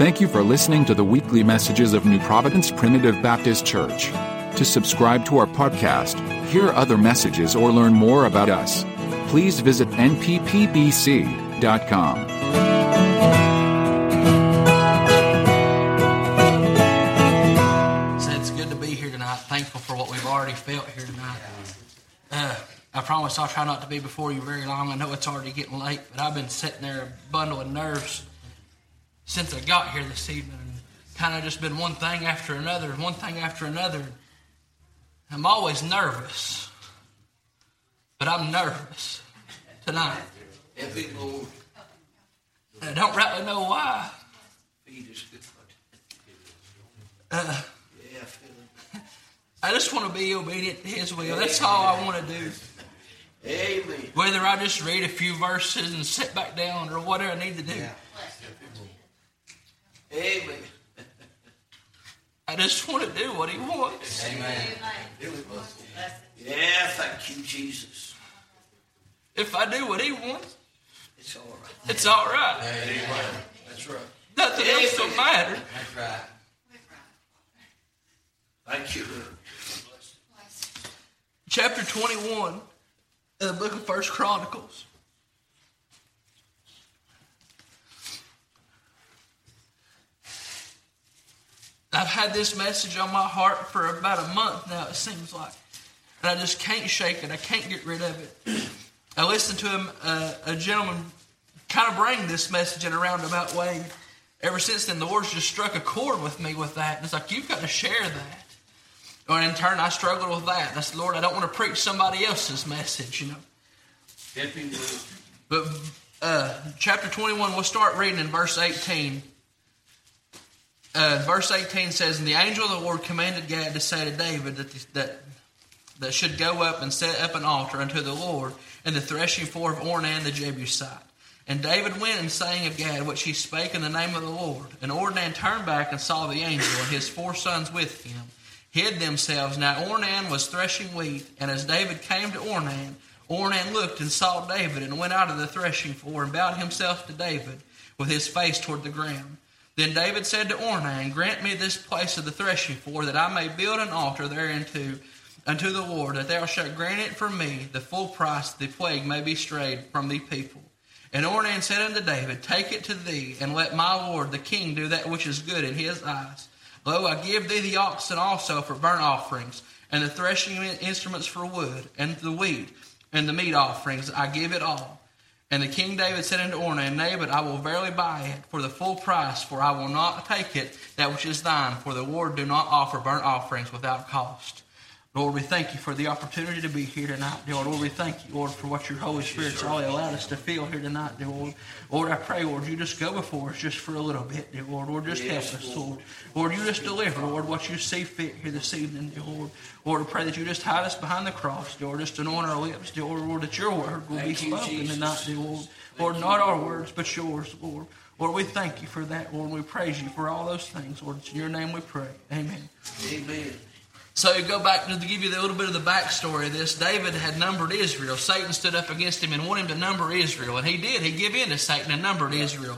Thank you for listening to the weekly messages of New Providence Primitive Baptist Church. To subscribe to our podcast, hear other messages, or learn more about us, please visit nppbc.com. So it's good to be here tonight. Thankful for what we've already felt here tonight. Uh, I promise I'll try not to be before you very long. I know it's already getting late, but I've been sitting there bundle of nerves since I got here this evening. And kind of just been one thing after another, one thing after another. I'm always nervous, but I'm nervous tonight. Every Lord And I don't rightly know why. feed us good. Uh, I feel it. I just want to be obedient to His will. That's all I want to do. Amen. Whether I just read a few verses and sit back down or whatever I need to do. Amen. Just want to do what He wants. Amen. Yeah, thank you, Jesus. If I do what He wants, It's all right. it's all right. Amen. That's right. Nothing else will matter. That's right. Thank you, Lord. Chapter 21 of the book of First Chronicles. Had this message on my heart for about a month now, it seems like. And I just can't shake it. I can't get rid of it. I listened to him, uh, a gentleman kind of bring this message in a roundabout way. Ever since then, the Lord's just struck a chord with me with that. And it's like, you've got to share that. And in turn, I struggled with that. And I said, Lord, I don't want to preach somebody else's message, you know. But uh, chapter 21, we'll start reading in verse 18. Uh, verse 18 says, And the angel of the Lord commanded Gad to say to David that, that, that should go up and set up an altar unto the Lord in the threshing floor of Ornan the Jebusite. And David went and sang of Gad, which he spake in the name of the Lord. And Ornan turned back and saw the angel and his four sons with him, hid themselves. Now Ornan was threshing wheat, and as David came to Ornan, Ornan looked and saw David, and went out of the threshing floor and bowed himself to David with his face toward the ground. Then David said to Ornan, Grant me this place of the threshing floor, that I may build an altar thereunto unto the Lord, that thou shalt grant it for me the full price, the plague may be strayed from the people. And Ornan said unto David, Take it to thee, and let my lord the king do that which is good in his eyes. Lo, I give thee the oxen also for burnt offerings, and the threshing instruments for wood, and the wheat, and the meat offerings. I give it all. And the king David said unto Ornan, Nay, but I will verily buy it for the full price, for I will not take it that which is thine, for the Lord do not offer burnt offerings without cost. Lord, we thank you for the opportunity to be here tonight, dear Lord. Lord, we thank you, Lord, for what your Holy Spirit's already allowed us to feel here tonight, dear Lord. Lord, I pray, Lord, you just go before us just for a little bit, dear Lord. Lord, just help us, Lord. Lord. You just deliver, Lord, what you see fit here this evening, dear Lord. Lord, I pray that you just hide us behind the cross, dear Lord. Just anoint our lips, dear Lord. Lord, that your word will be spoken tonight, dear Lord. Lord, not our words, but yours, Lord. Lord, we thank you for that, Lord. We praise you for all those things, Lord. It's in your name we pray. Amen. Amen. So you go back to, give you a little bit of the backstory of this. David had numbered Israel. Satan stood up against him and wanted him to number Israel, and he did. He gave in to Satan and numbered Israel.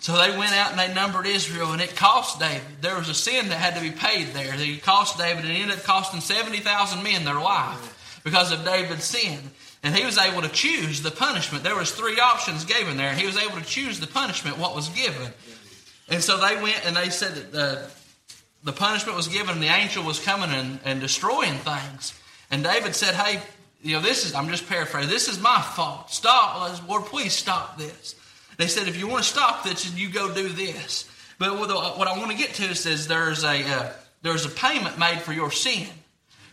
So they went out and they numbered Israel, and it cost David. There was a sin that had to be paid there. It cost David, and it ended up costing seventy thousand men their life because of David's sin. And he was able to choose the punishment. There was three options given there, and he was able to choose the punishment what was given. And so they went and they said that the the punishment was given the angel was coming and, and destroying things. And David said, Hey, you know, this is, I'm just paraphrasing, this is my fault. Stop, Lord, please stop this. They said, If you want to stop this, you go do this. But what, I want to get to is, is there's, a, uh, there's a payment made for your sin.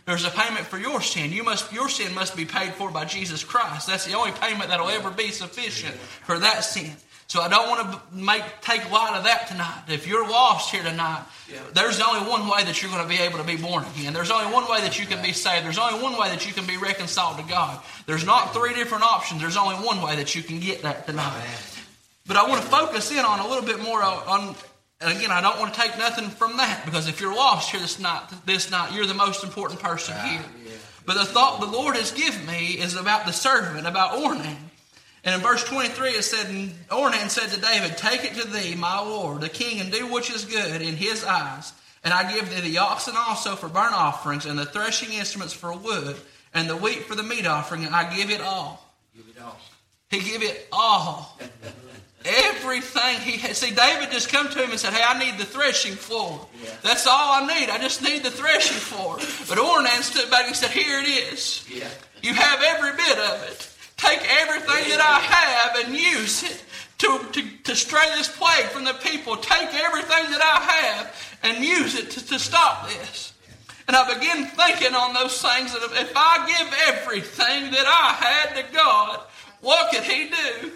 There's a payment for your sin. You must, your sin must be paid for by Jesus Christ. That's the only payment that'll ever be sufficient for that sin. So I don't want to make take light of that tonight. If you're lost here tonight, Yeah. there's only one way that you're going to be able to be born again. There's only one way that you can be saved. There's only one way that you can be reconciled to God. There's not three different options. There's only one way that you can get that tonight. But I want to focus in on a little bit more on, on and again, I don't want to take nothing from that because if you're lost here this night, this night, you're the most important person here. But the thought the Lord has given me is about the servant, about Ornan. And in verse 23 it said, Ornan said to David, Take it to thee, my lord, the king, and do which is good in his eyes. And I give thee the oxen also for burnt offerings, and the threshing instruments for wood, and the wheat for the meat offering, and I give it all. Give it all. He give it all. Everything he had. See, David just come to him and said, Hey, I need the threshing floor. Yeah. That's all I need. I just need the threshing floor. But Ornan stood back and said, Here it is. Yeah. You have every bit of it. Take everything that I have and use it to, to, to stray this plague from the people. Take everything that I have and use it to, to stop this. And I begin thinking on those things that if I give everything that I had to God, what could He do?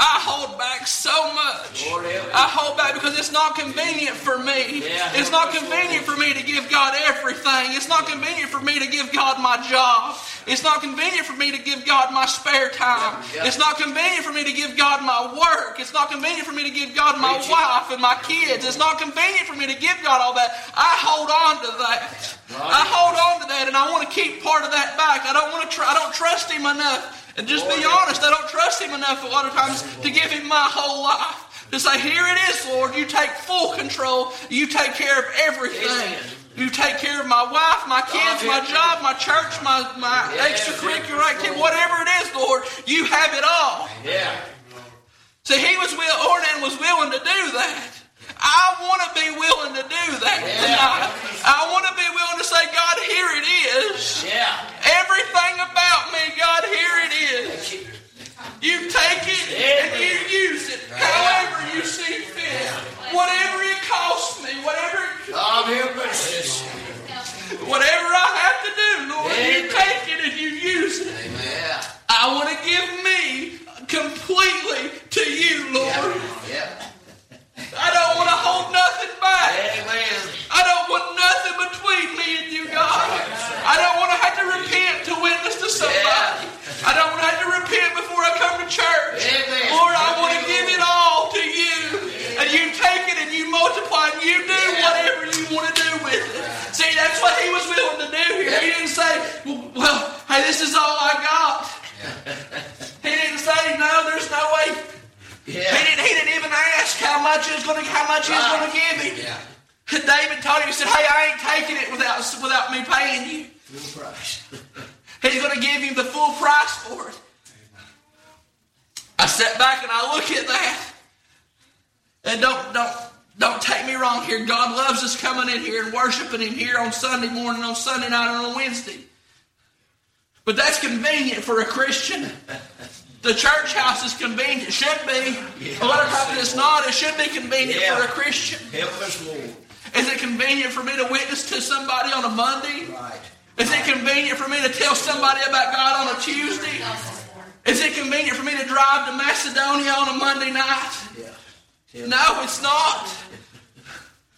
I hold back so much. Lord help me. I hold back because it's not convenient for me. It's not convenient for me to give God everything. It's not convenient for me to give God my job. It's not convenient for me to give God my spare time. It's not convenient for me to give God my work. It's not convenient for me to give God my wife and my kids. It's not convenient for me to give God all that. I hold on to that. I hold on to that, and I want to keep part of that back. I don't want to. Tr- I don't trust Him enough. And just be honest, I don't trust Him enough a lot of times to give Him my whole life. To say, here it is, Lord. You take full control. You take care of everything. You take care of my wife, my kids, my job, my church, my, my extracurricular activity, whatever it is, Lord. You have it all. Yeah. See, he was will, Ornan was willing to do that. I want to be willing to do that Yeah. tonight. I want to be willing to say, God, here it is. Yeah. Everything about me, God, here it is. You take much he was going to how much he was going to give him. Yeah. David told him, he said, Hey, I ain't taking it without, without me paying you. Full price. He's going to give him the full price for it. I sat back and I look at that. And don't, don't, don't take me wrong here. God loves us coming in here and worshiping Him here on Sunday morning, on Sunday night, and on Wednesday. But that's convenient for a Christian. The church house is convenient. It should be. A lot of times it's not. It should be convenient Yeah. for a Christian. Help us, Lord. Is it convenient for me to witness to somebody on a Monday? Right. Is it convenient for me to tell somebody about God on a Tuesday? Is it convenient for me to drive to Macedonia on a Monday night? Yeah. No, it's not.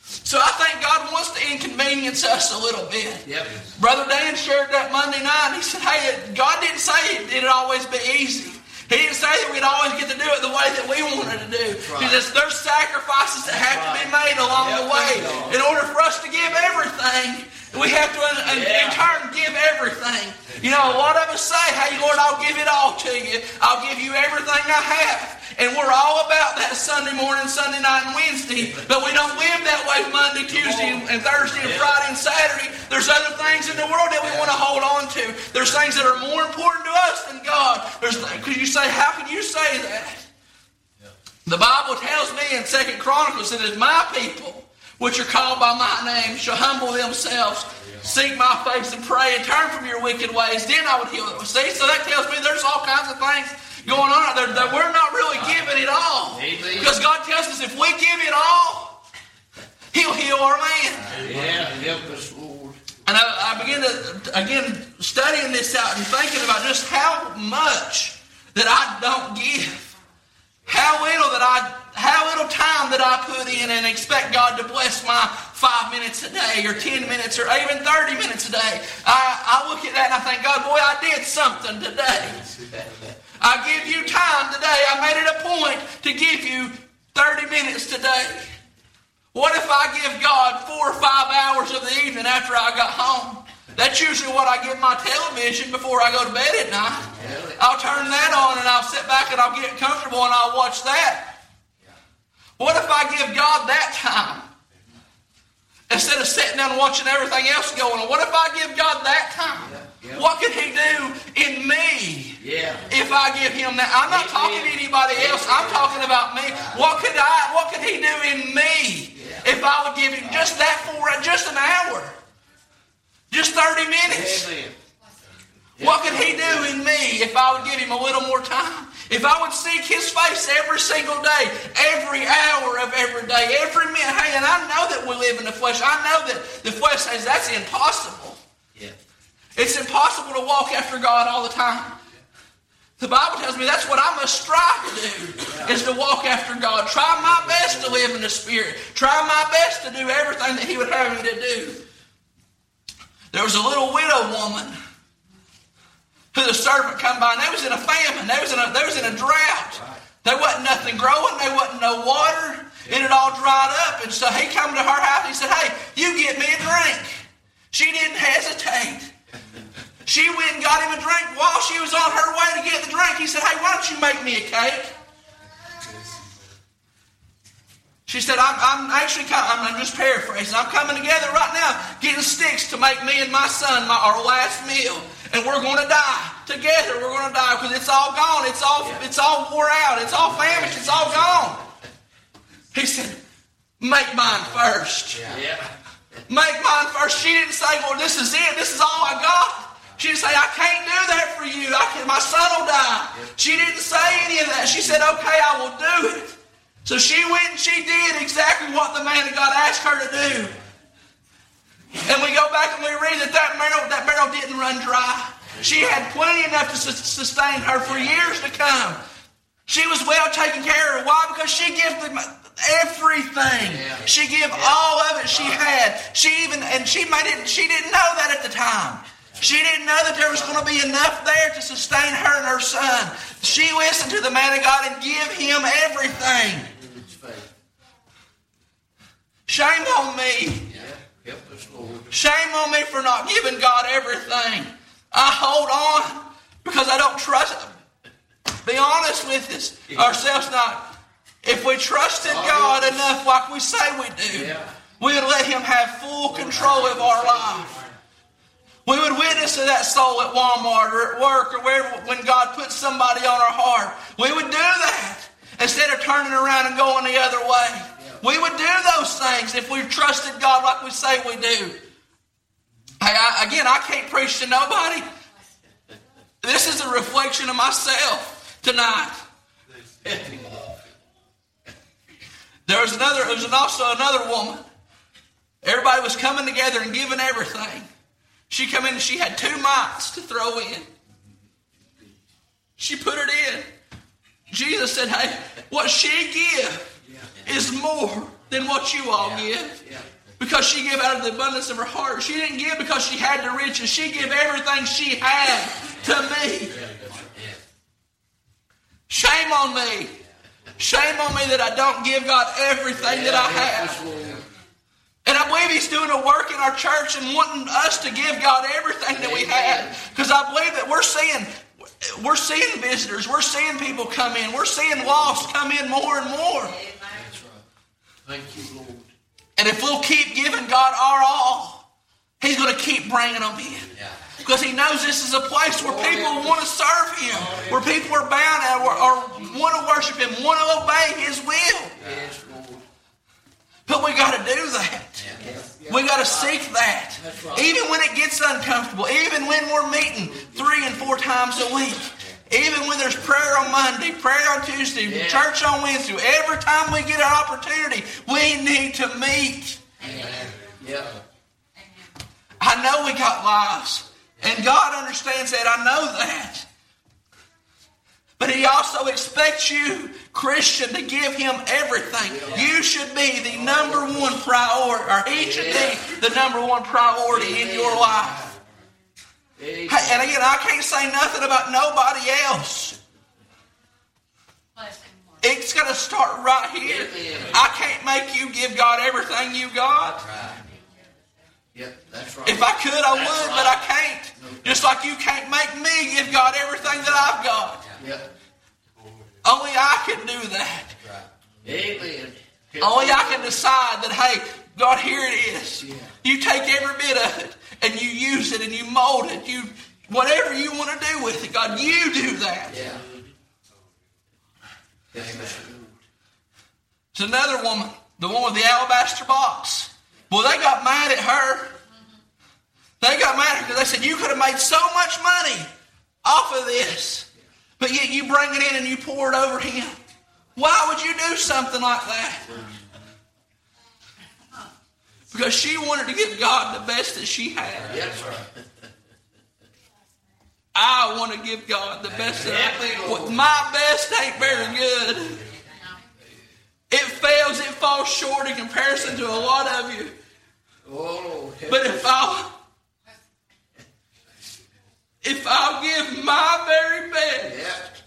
So I think God wants to inconvenience us a little bit. Yep. Brother Dan shared that Monday night. He said, Hey, God didn't say it, it'd always be easy. He didn't say that we'd always get to do it the way that we wanted to do. He says there's sacrifices that have to be made along the way. In order for us to give everything, we have to, in, in Yeah. turn, give everything. You know, a lot of us say, Hey, Lord, I'll give it all to you. I'll give you everything I have. And we're all about that Sunday morning, Sunday night, and Wednesday. But we don't live that way Monday, Tuesday, and Thursday, and Friday, and Saturday. There's other things in the world that we want to hold on to. There's things that are more important to us than God. There's because you say, how can you say that? The Bible tells me in Second Chronicles that it's my people, which are called by my name, shall humble themselves, seek my face, and pray, and turn from your wicked ways. Then I would heal them. See, so that tells me there's all kinds of things going on out there that we're not really giving it all. Because God tells us if we give it all, He'll heal our land. Yeah. Help us, Lord. And I, I began to, again, studying this out and thinking about just how much that I don't give. How little that I, how little time that I put in and expect God to bless my five minutes a day or ten minutes or even 30 minutes a day. I, I look at that and I think, God, boy, I did something today. I give you time today. I made it a point to give you 30 minutes today. What if I give God four or five hours of the evening after I got home? That's usually what I give my television before I go to bed at night. I'll turn that on and I'll sit back and I'll get comfortable and I'll watch that. What if I give God that time? Instead of sitting down and watching everything else going on, what if I give God that time? What could He do in me Yeah. if I give Him that? I'm not talking to anybody else. I'm talking about me. What could I? What could He do in me if I would give Him just that for just an hour, just thirty minutes? Amen. What could He do in me if I would give Him a little more time? If I would seek His face every single day, every hour of every day, every minute. Hey, and I know that we live in the flesh. I know that the flesh says that's impossible. Yeah. It's impossible to walk after God all the time. The Bible tells me that's what I must strive to do, is to walk after God. Try my best to live in the Spirit. Try my best to do everything that He would have me to do. There was a little widow woman who the servant come by, and they was in a famine. They was in a, they was in a drought. There wasn't nothing growing. There wasn't no water. It had all dried up. And so he come to her house. and He said, hey, you get me a drink. She didn't hesitate. She went and got him a drink. While she was on her way to get the drink, he said, hey, why don't you make me a cake? She said, I'm, I'm actually, com- I'm, I'm just paraphrasing. I'm coming together right now, getting sticks to make me and my son my, our last meal. And we're going to die. Together, we're going to die because it's all gone. It's all, it's all wore out. It's all famished. It's all gone. He said, make mine first. Yeah. Make mine first. She didn't say, well, this is it. This is all I got. She didn't say, I can't do that for you. I can, my son will die. She didn't say any of that. She said, okay, I will do it. So she went and she did exactly what the man of God asked her to do. And we go back and we read that that barrel, that barrel didn't run dry. She had plenty enough to sus- sustain her for years to come. She was well taken care of. Why? Because she gave them everything. She gave all of it she had. She even and she made it. She didn't know that at the time. She didn't know that there was going to be enough there to sustain her and her son. She listened to the man of God and give him everything. Shame on me. Shame on me for not giving God everything. I hold on because I don't trust Him. Be honest with us, ourselves not. If we trusted God enough like we say we do, we would let Him have full control of our life. We would witness to that soul at Walmart or at work or wherever when God puts somebody on our heart. We would do that instead of turning around and going the other way. We would do those things if we trusted God like we say we do. Hey, I, again, I can't preach to nobody. This is a reflection of myself tonight. There was another. There was also another woman. Everybody was coming together and giving everything. She come in and she had two mites to throw in. She put it in. Jesus said, "Hey, what she give is more than what you all give." Because she gave out of the abundance of her heart. She didn't give because she had the riches. She gave everything she had to me. Shame on me. Shame on me that I don't give God everything that I have. And I believe He's doing a work in our church and wanting us to give God everything that we have. Because I believe that we're seeing we're seeing visitors, we're seeing people come in, we're seeing lost come in more and more. That's right. Thank you, Lord. And if we'll keep giving God our all, He's going to keep bringing them in. Yeah. Because He knows this is a place where oh, people want to serve Him, oh, where people are bound at, or, or want to worship Him, want to obey His will. Yes, Lord. But we got to do that. We got to seek that. Even when it gets uncomfortable, even when we're meeting three and four times a week, even when there's prayer on Monday, prayer on Tuesday, Yeah. church on Wednesday, every time we get an opportunity, we need to meet. Yeah. I know we got lives, and God understands that. I know that. But He also expects you, Christian, to give Him everything. You should be the number one priority, or He should be the number one priority in your life. And again, I can't say nothing about nobody else. It's going to start right here. I can't make you give God everything you got. Yep, that's right. If I could, I That's would, right. but I can't. Just like you can't make me give God everything that I've got. Only I can do that. Amen. Only I can decide that, hey, God, here it is. Yeah. You take every bit of it and you use it and you mold it. You whatever you want to do with it, God, you do that. Yeah. It's another woman, the one with the alabaster box. Well, they got mad at her. They got mad at her because they said, You could have made so much money off of this, but yet you bring it in and you pour it over him. Why would you do something like that? Because she wanted to give God the best that she had. That's right. I want to give God the best that I What My best ain't very good. It fails, it falls short in comparison to a lot of you. Oh, But if I'll if I'll give my very best,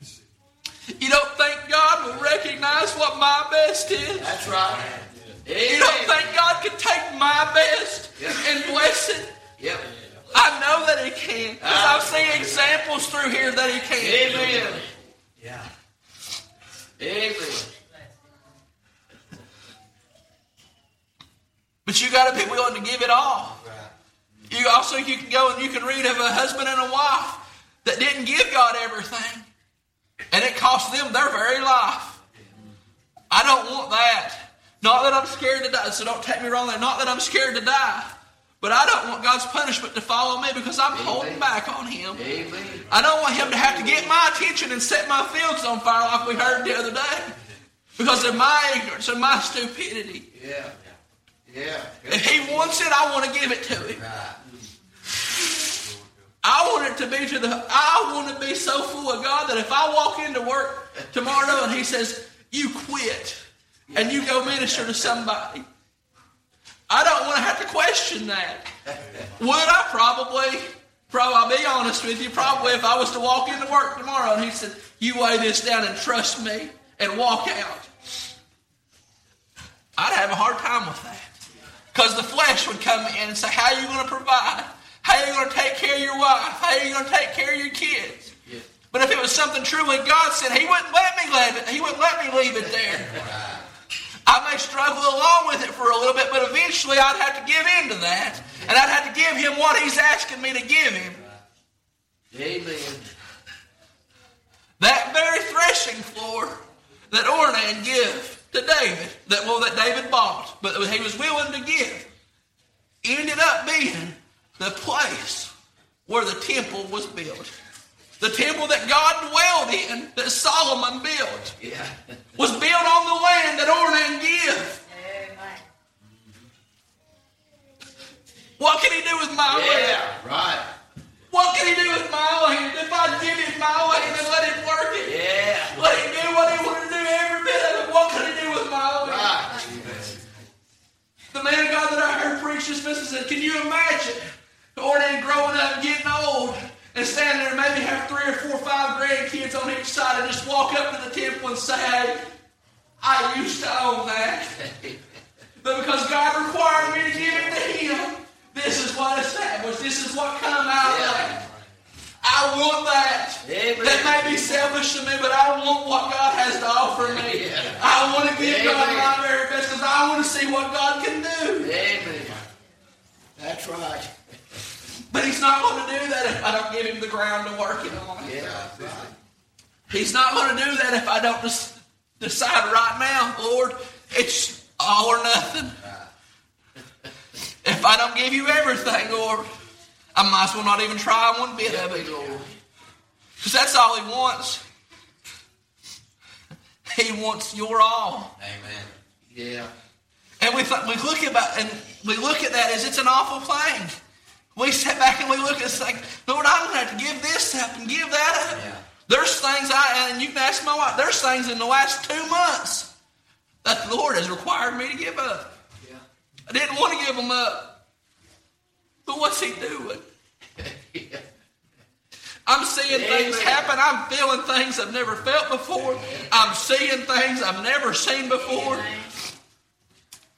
yeah. you don't think God will recognize what my best is? That's right. You don't think God can take my best and bless it? Yep. I know that He can. Because I've seen examples through here that He can. Amen. Yeah. Amen. But you got to be willing to give it all. You also you can go and you can read of a husband and a wife that didn't give God everything, and it cost them their very life. I don't want that. Not that I'm scared to die. So don't take me wrong. there. Not that I'm scared to die, but I don't want God's punishment to follow me because I'm holding back on Him. Amen. I don't want Him to have to get my attention and set my fields on fire like we heard the other day because of my ignorance and my stupidity. Yeah. Yeah. If He wants it, I want to give it to Him. Right. I want it to be to the. I want to be so full of God that if I walk into work tomorrow and He says, "You quit," and you go minister to somebody, I don't want to have to question that. Would I probably? Probably. I'll be honest with you. Probably, if I was to walk into work tomorrow and He said, "You weigh this down and trust me," and walk out, I'd have a hard time with that. Because the flesh would come in and say, How are you going to provide? How are you going to take care of your wife? How are you going to take care of your kids? Yeah. But if it was something truly God said, He wouldn't let me leave it. He wouldn't let me leave it there. I may struggle along with it for a little bit, but eventually I'd have to give in to that. And I'd have to give Him what He's asking me to give Him. Amen. That very threshing floor that Ornan gave to David, that well that David bought, but that he was willing to give, ended up being the place where the temple was built. The temple that God dwelled in, that Solomon built, Yeah. was built on the land that Ornan gave. What can he do with my land? Yeah. Right. What can he do with my land? If I give him my land and let him work it, Yeah. let him do what he wanted to do, every bit of it. What can he do with my land? Right. The man of God that I heard preach this message said, Can you imagine Ornan growing up, and getting old, and standing there maybe have three or four or five grandkids on each side and just walk up to the temple and say, Hey, I used to own that. But because God required me to give it to him, this is what established. This is what come out of that. I want that. Amen. That may be selfish to me, but I want what God has to offer me. Yeah. I want to give God my very best because I want to see what God can do. Amen. That's right. But He's not going to do that if I don't give Him the ground to work it on. Yeah. Right. He's not going to do that if I don't des- decide right now, Lord, it's all or nothing. If I don't give you everything, Lord, I might as well not even try one bit of it. Lord. Because that's all He wants. He wants your all. Amen. Yeah. And we, th- we look about and we look at that as it's an awful thing. We sit back and we look it like, Lord, I'm going to have to give this up and give that up. Yeah. There's things I and you can ask my wife. There's things in the last two months that the Lord has required me to give up. Yeah. I didn't want to give them up, but what's He doing? yeah. I'm seeing things happen. I'm feeling things I've never felt before. I'm seeing things I've never seen before.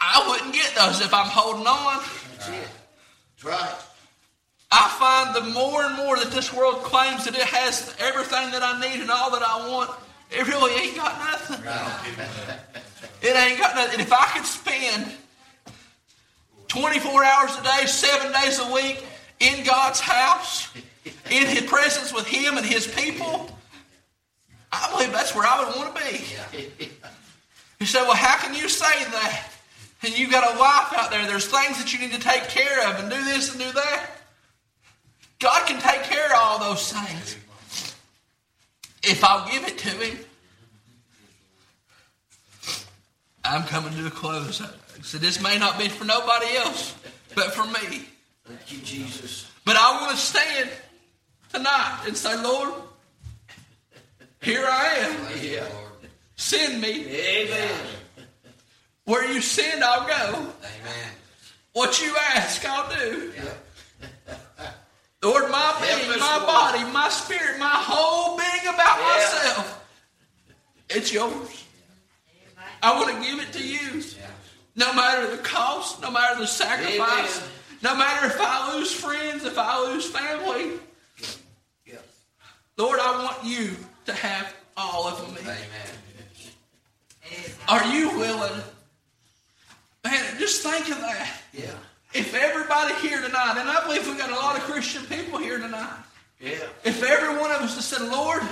I wouldn't get those if I'm holding on. That's it. That's right. I find the more and more that this world claims that it has everything that I need and all that I want, it really ain't got nothing. It ain't got nothing. And if I could spend 24 hours a day, seven days a week in God's house, in His presence with Him and His people, I believe that's where I would want to be. You say, well, how can you say that? And you've got a wife out there, there's things that you need to take care of and do this and do that. God can take care of all those things if I'll give it to Him. I'm coming to a close. So this may not be for nobody else, but for me. Thank you, Jesus. But I want to stand tonight and say, Lord, here I am. Send me. Amen. Where you send, I'll go. Amen. What you ask, I'll do. Lord, my being, my Lord. body, my spirit, my whole being about Yeah. myself, it's yours. I want to give it to you. No matter the cost, no matter the sacrifice, Amen. no matter if I lose friends, if I lose family. Yeah. Lord, I want you to have all of me. Amen. Are you willing? Man, just think of that. Yeah. If everybody here tonight, and I believe we got a lot of Christian people here tonight, Yeah. if every one of us just said, Lord,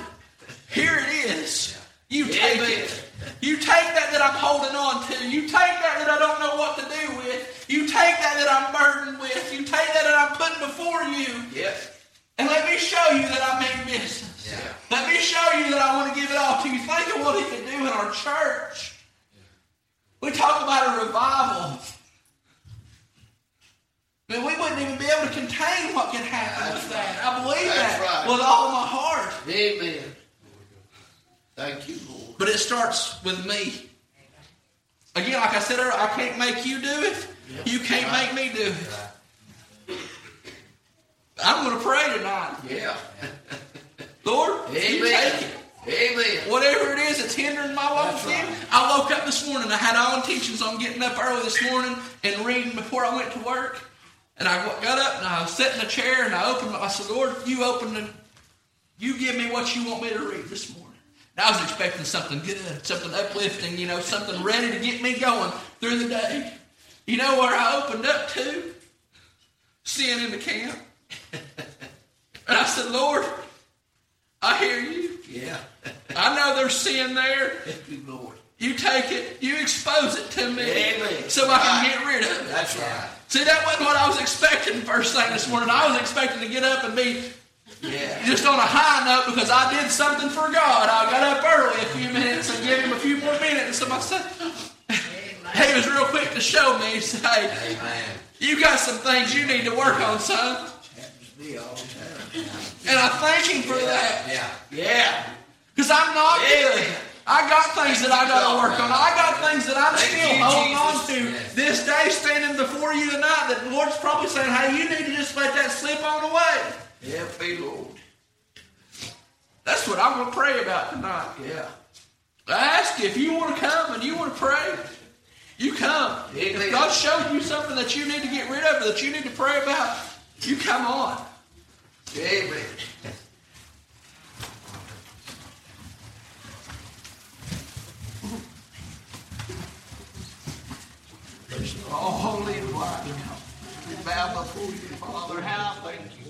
here it is. You take it. You take that that I'm holding on to. You take that that I don't know what to do with. You take that that I'm burdened with. You take that that I'm putting before you. Yeah. And let me show you that I mean business. Yeah. Let me show you that I want to give it all to you. Think of what he could do in our church. We talk about a revival. But we wouldn't even be able to contain what can happen That's with that. I believe That's that right. with all my heart. Amen. Thank you, Lord. But it starts with me. Again, like I said earlier, I can't make you do it. You can't make me do it. I'm going to pray tonight. Yeah. Lord, you take it. Amen. Whatever it is that's hindering my walk with right. I woke up this morning. I had all teachings on getting up early this morning and reading before I went to work. And I got up and I was sitting in a chair and I opened. Up. I said, Lord, you open the, you give me what you want me to read this morning. And I was expecting something good, something uplifting, you know, something ready to get me going through the day. You know where I opened up to? Sin in the camp. And I said, Lord, I hear you. Yeah. I know there's sin there. Thank you, Lord. You take it, you expose it to me Amen. so I can get rid of it. That's right. See, that wasn't what I was expecting first thing this morning. I was expecting to get up and be Yeah. just on a high note because I did something for God. I got up early a few minutes and gave him a few more minutes. I said, he was real quick to show me, he said, hey, Amen. you got some things you need to work on, son. Happens to me all the time. And I thank him for that. Yeah. Yeah. Because I'm not Yeah. good. I got things that I got to work on. I got things that I'm still holding on to this day, standing before you tonight. That the Lord's probably saying, "Hey, you need to just let that slip on away." Yeah, me, Lord. That's what I'm going to pray about tonight. Yeah. I ask you if you want to come and you want to pray, you come. If God showed you something that you need to get rid of, or that you need to pray about, you come on. Amen. Oh, holy and righteous. We bow before you, Father. How thank you.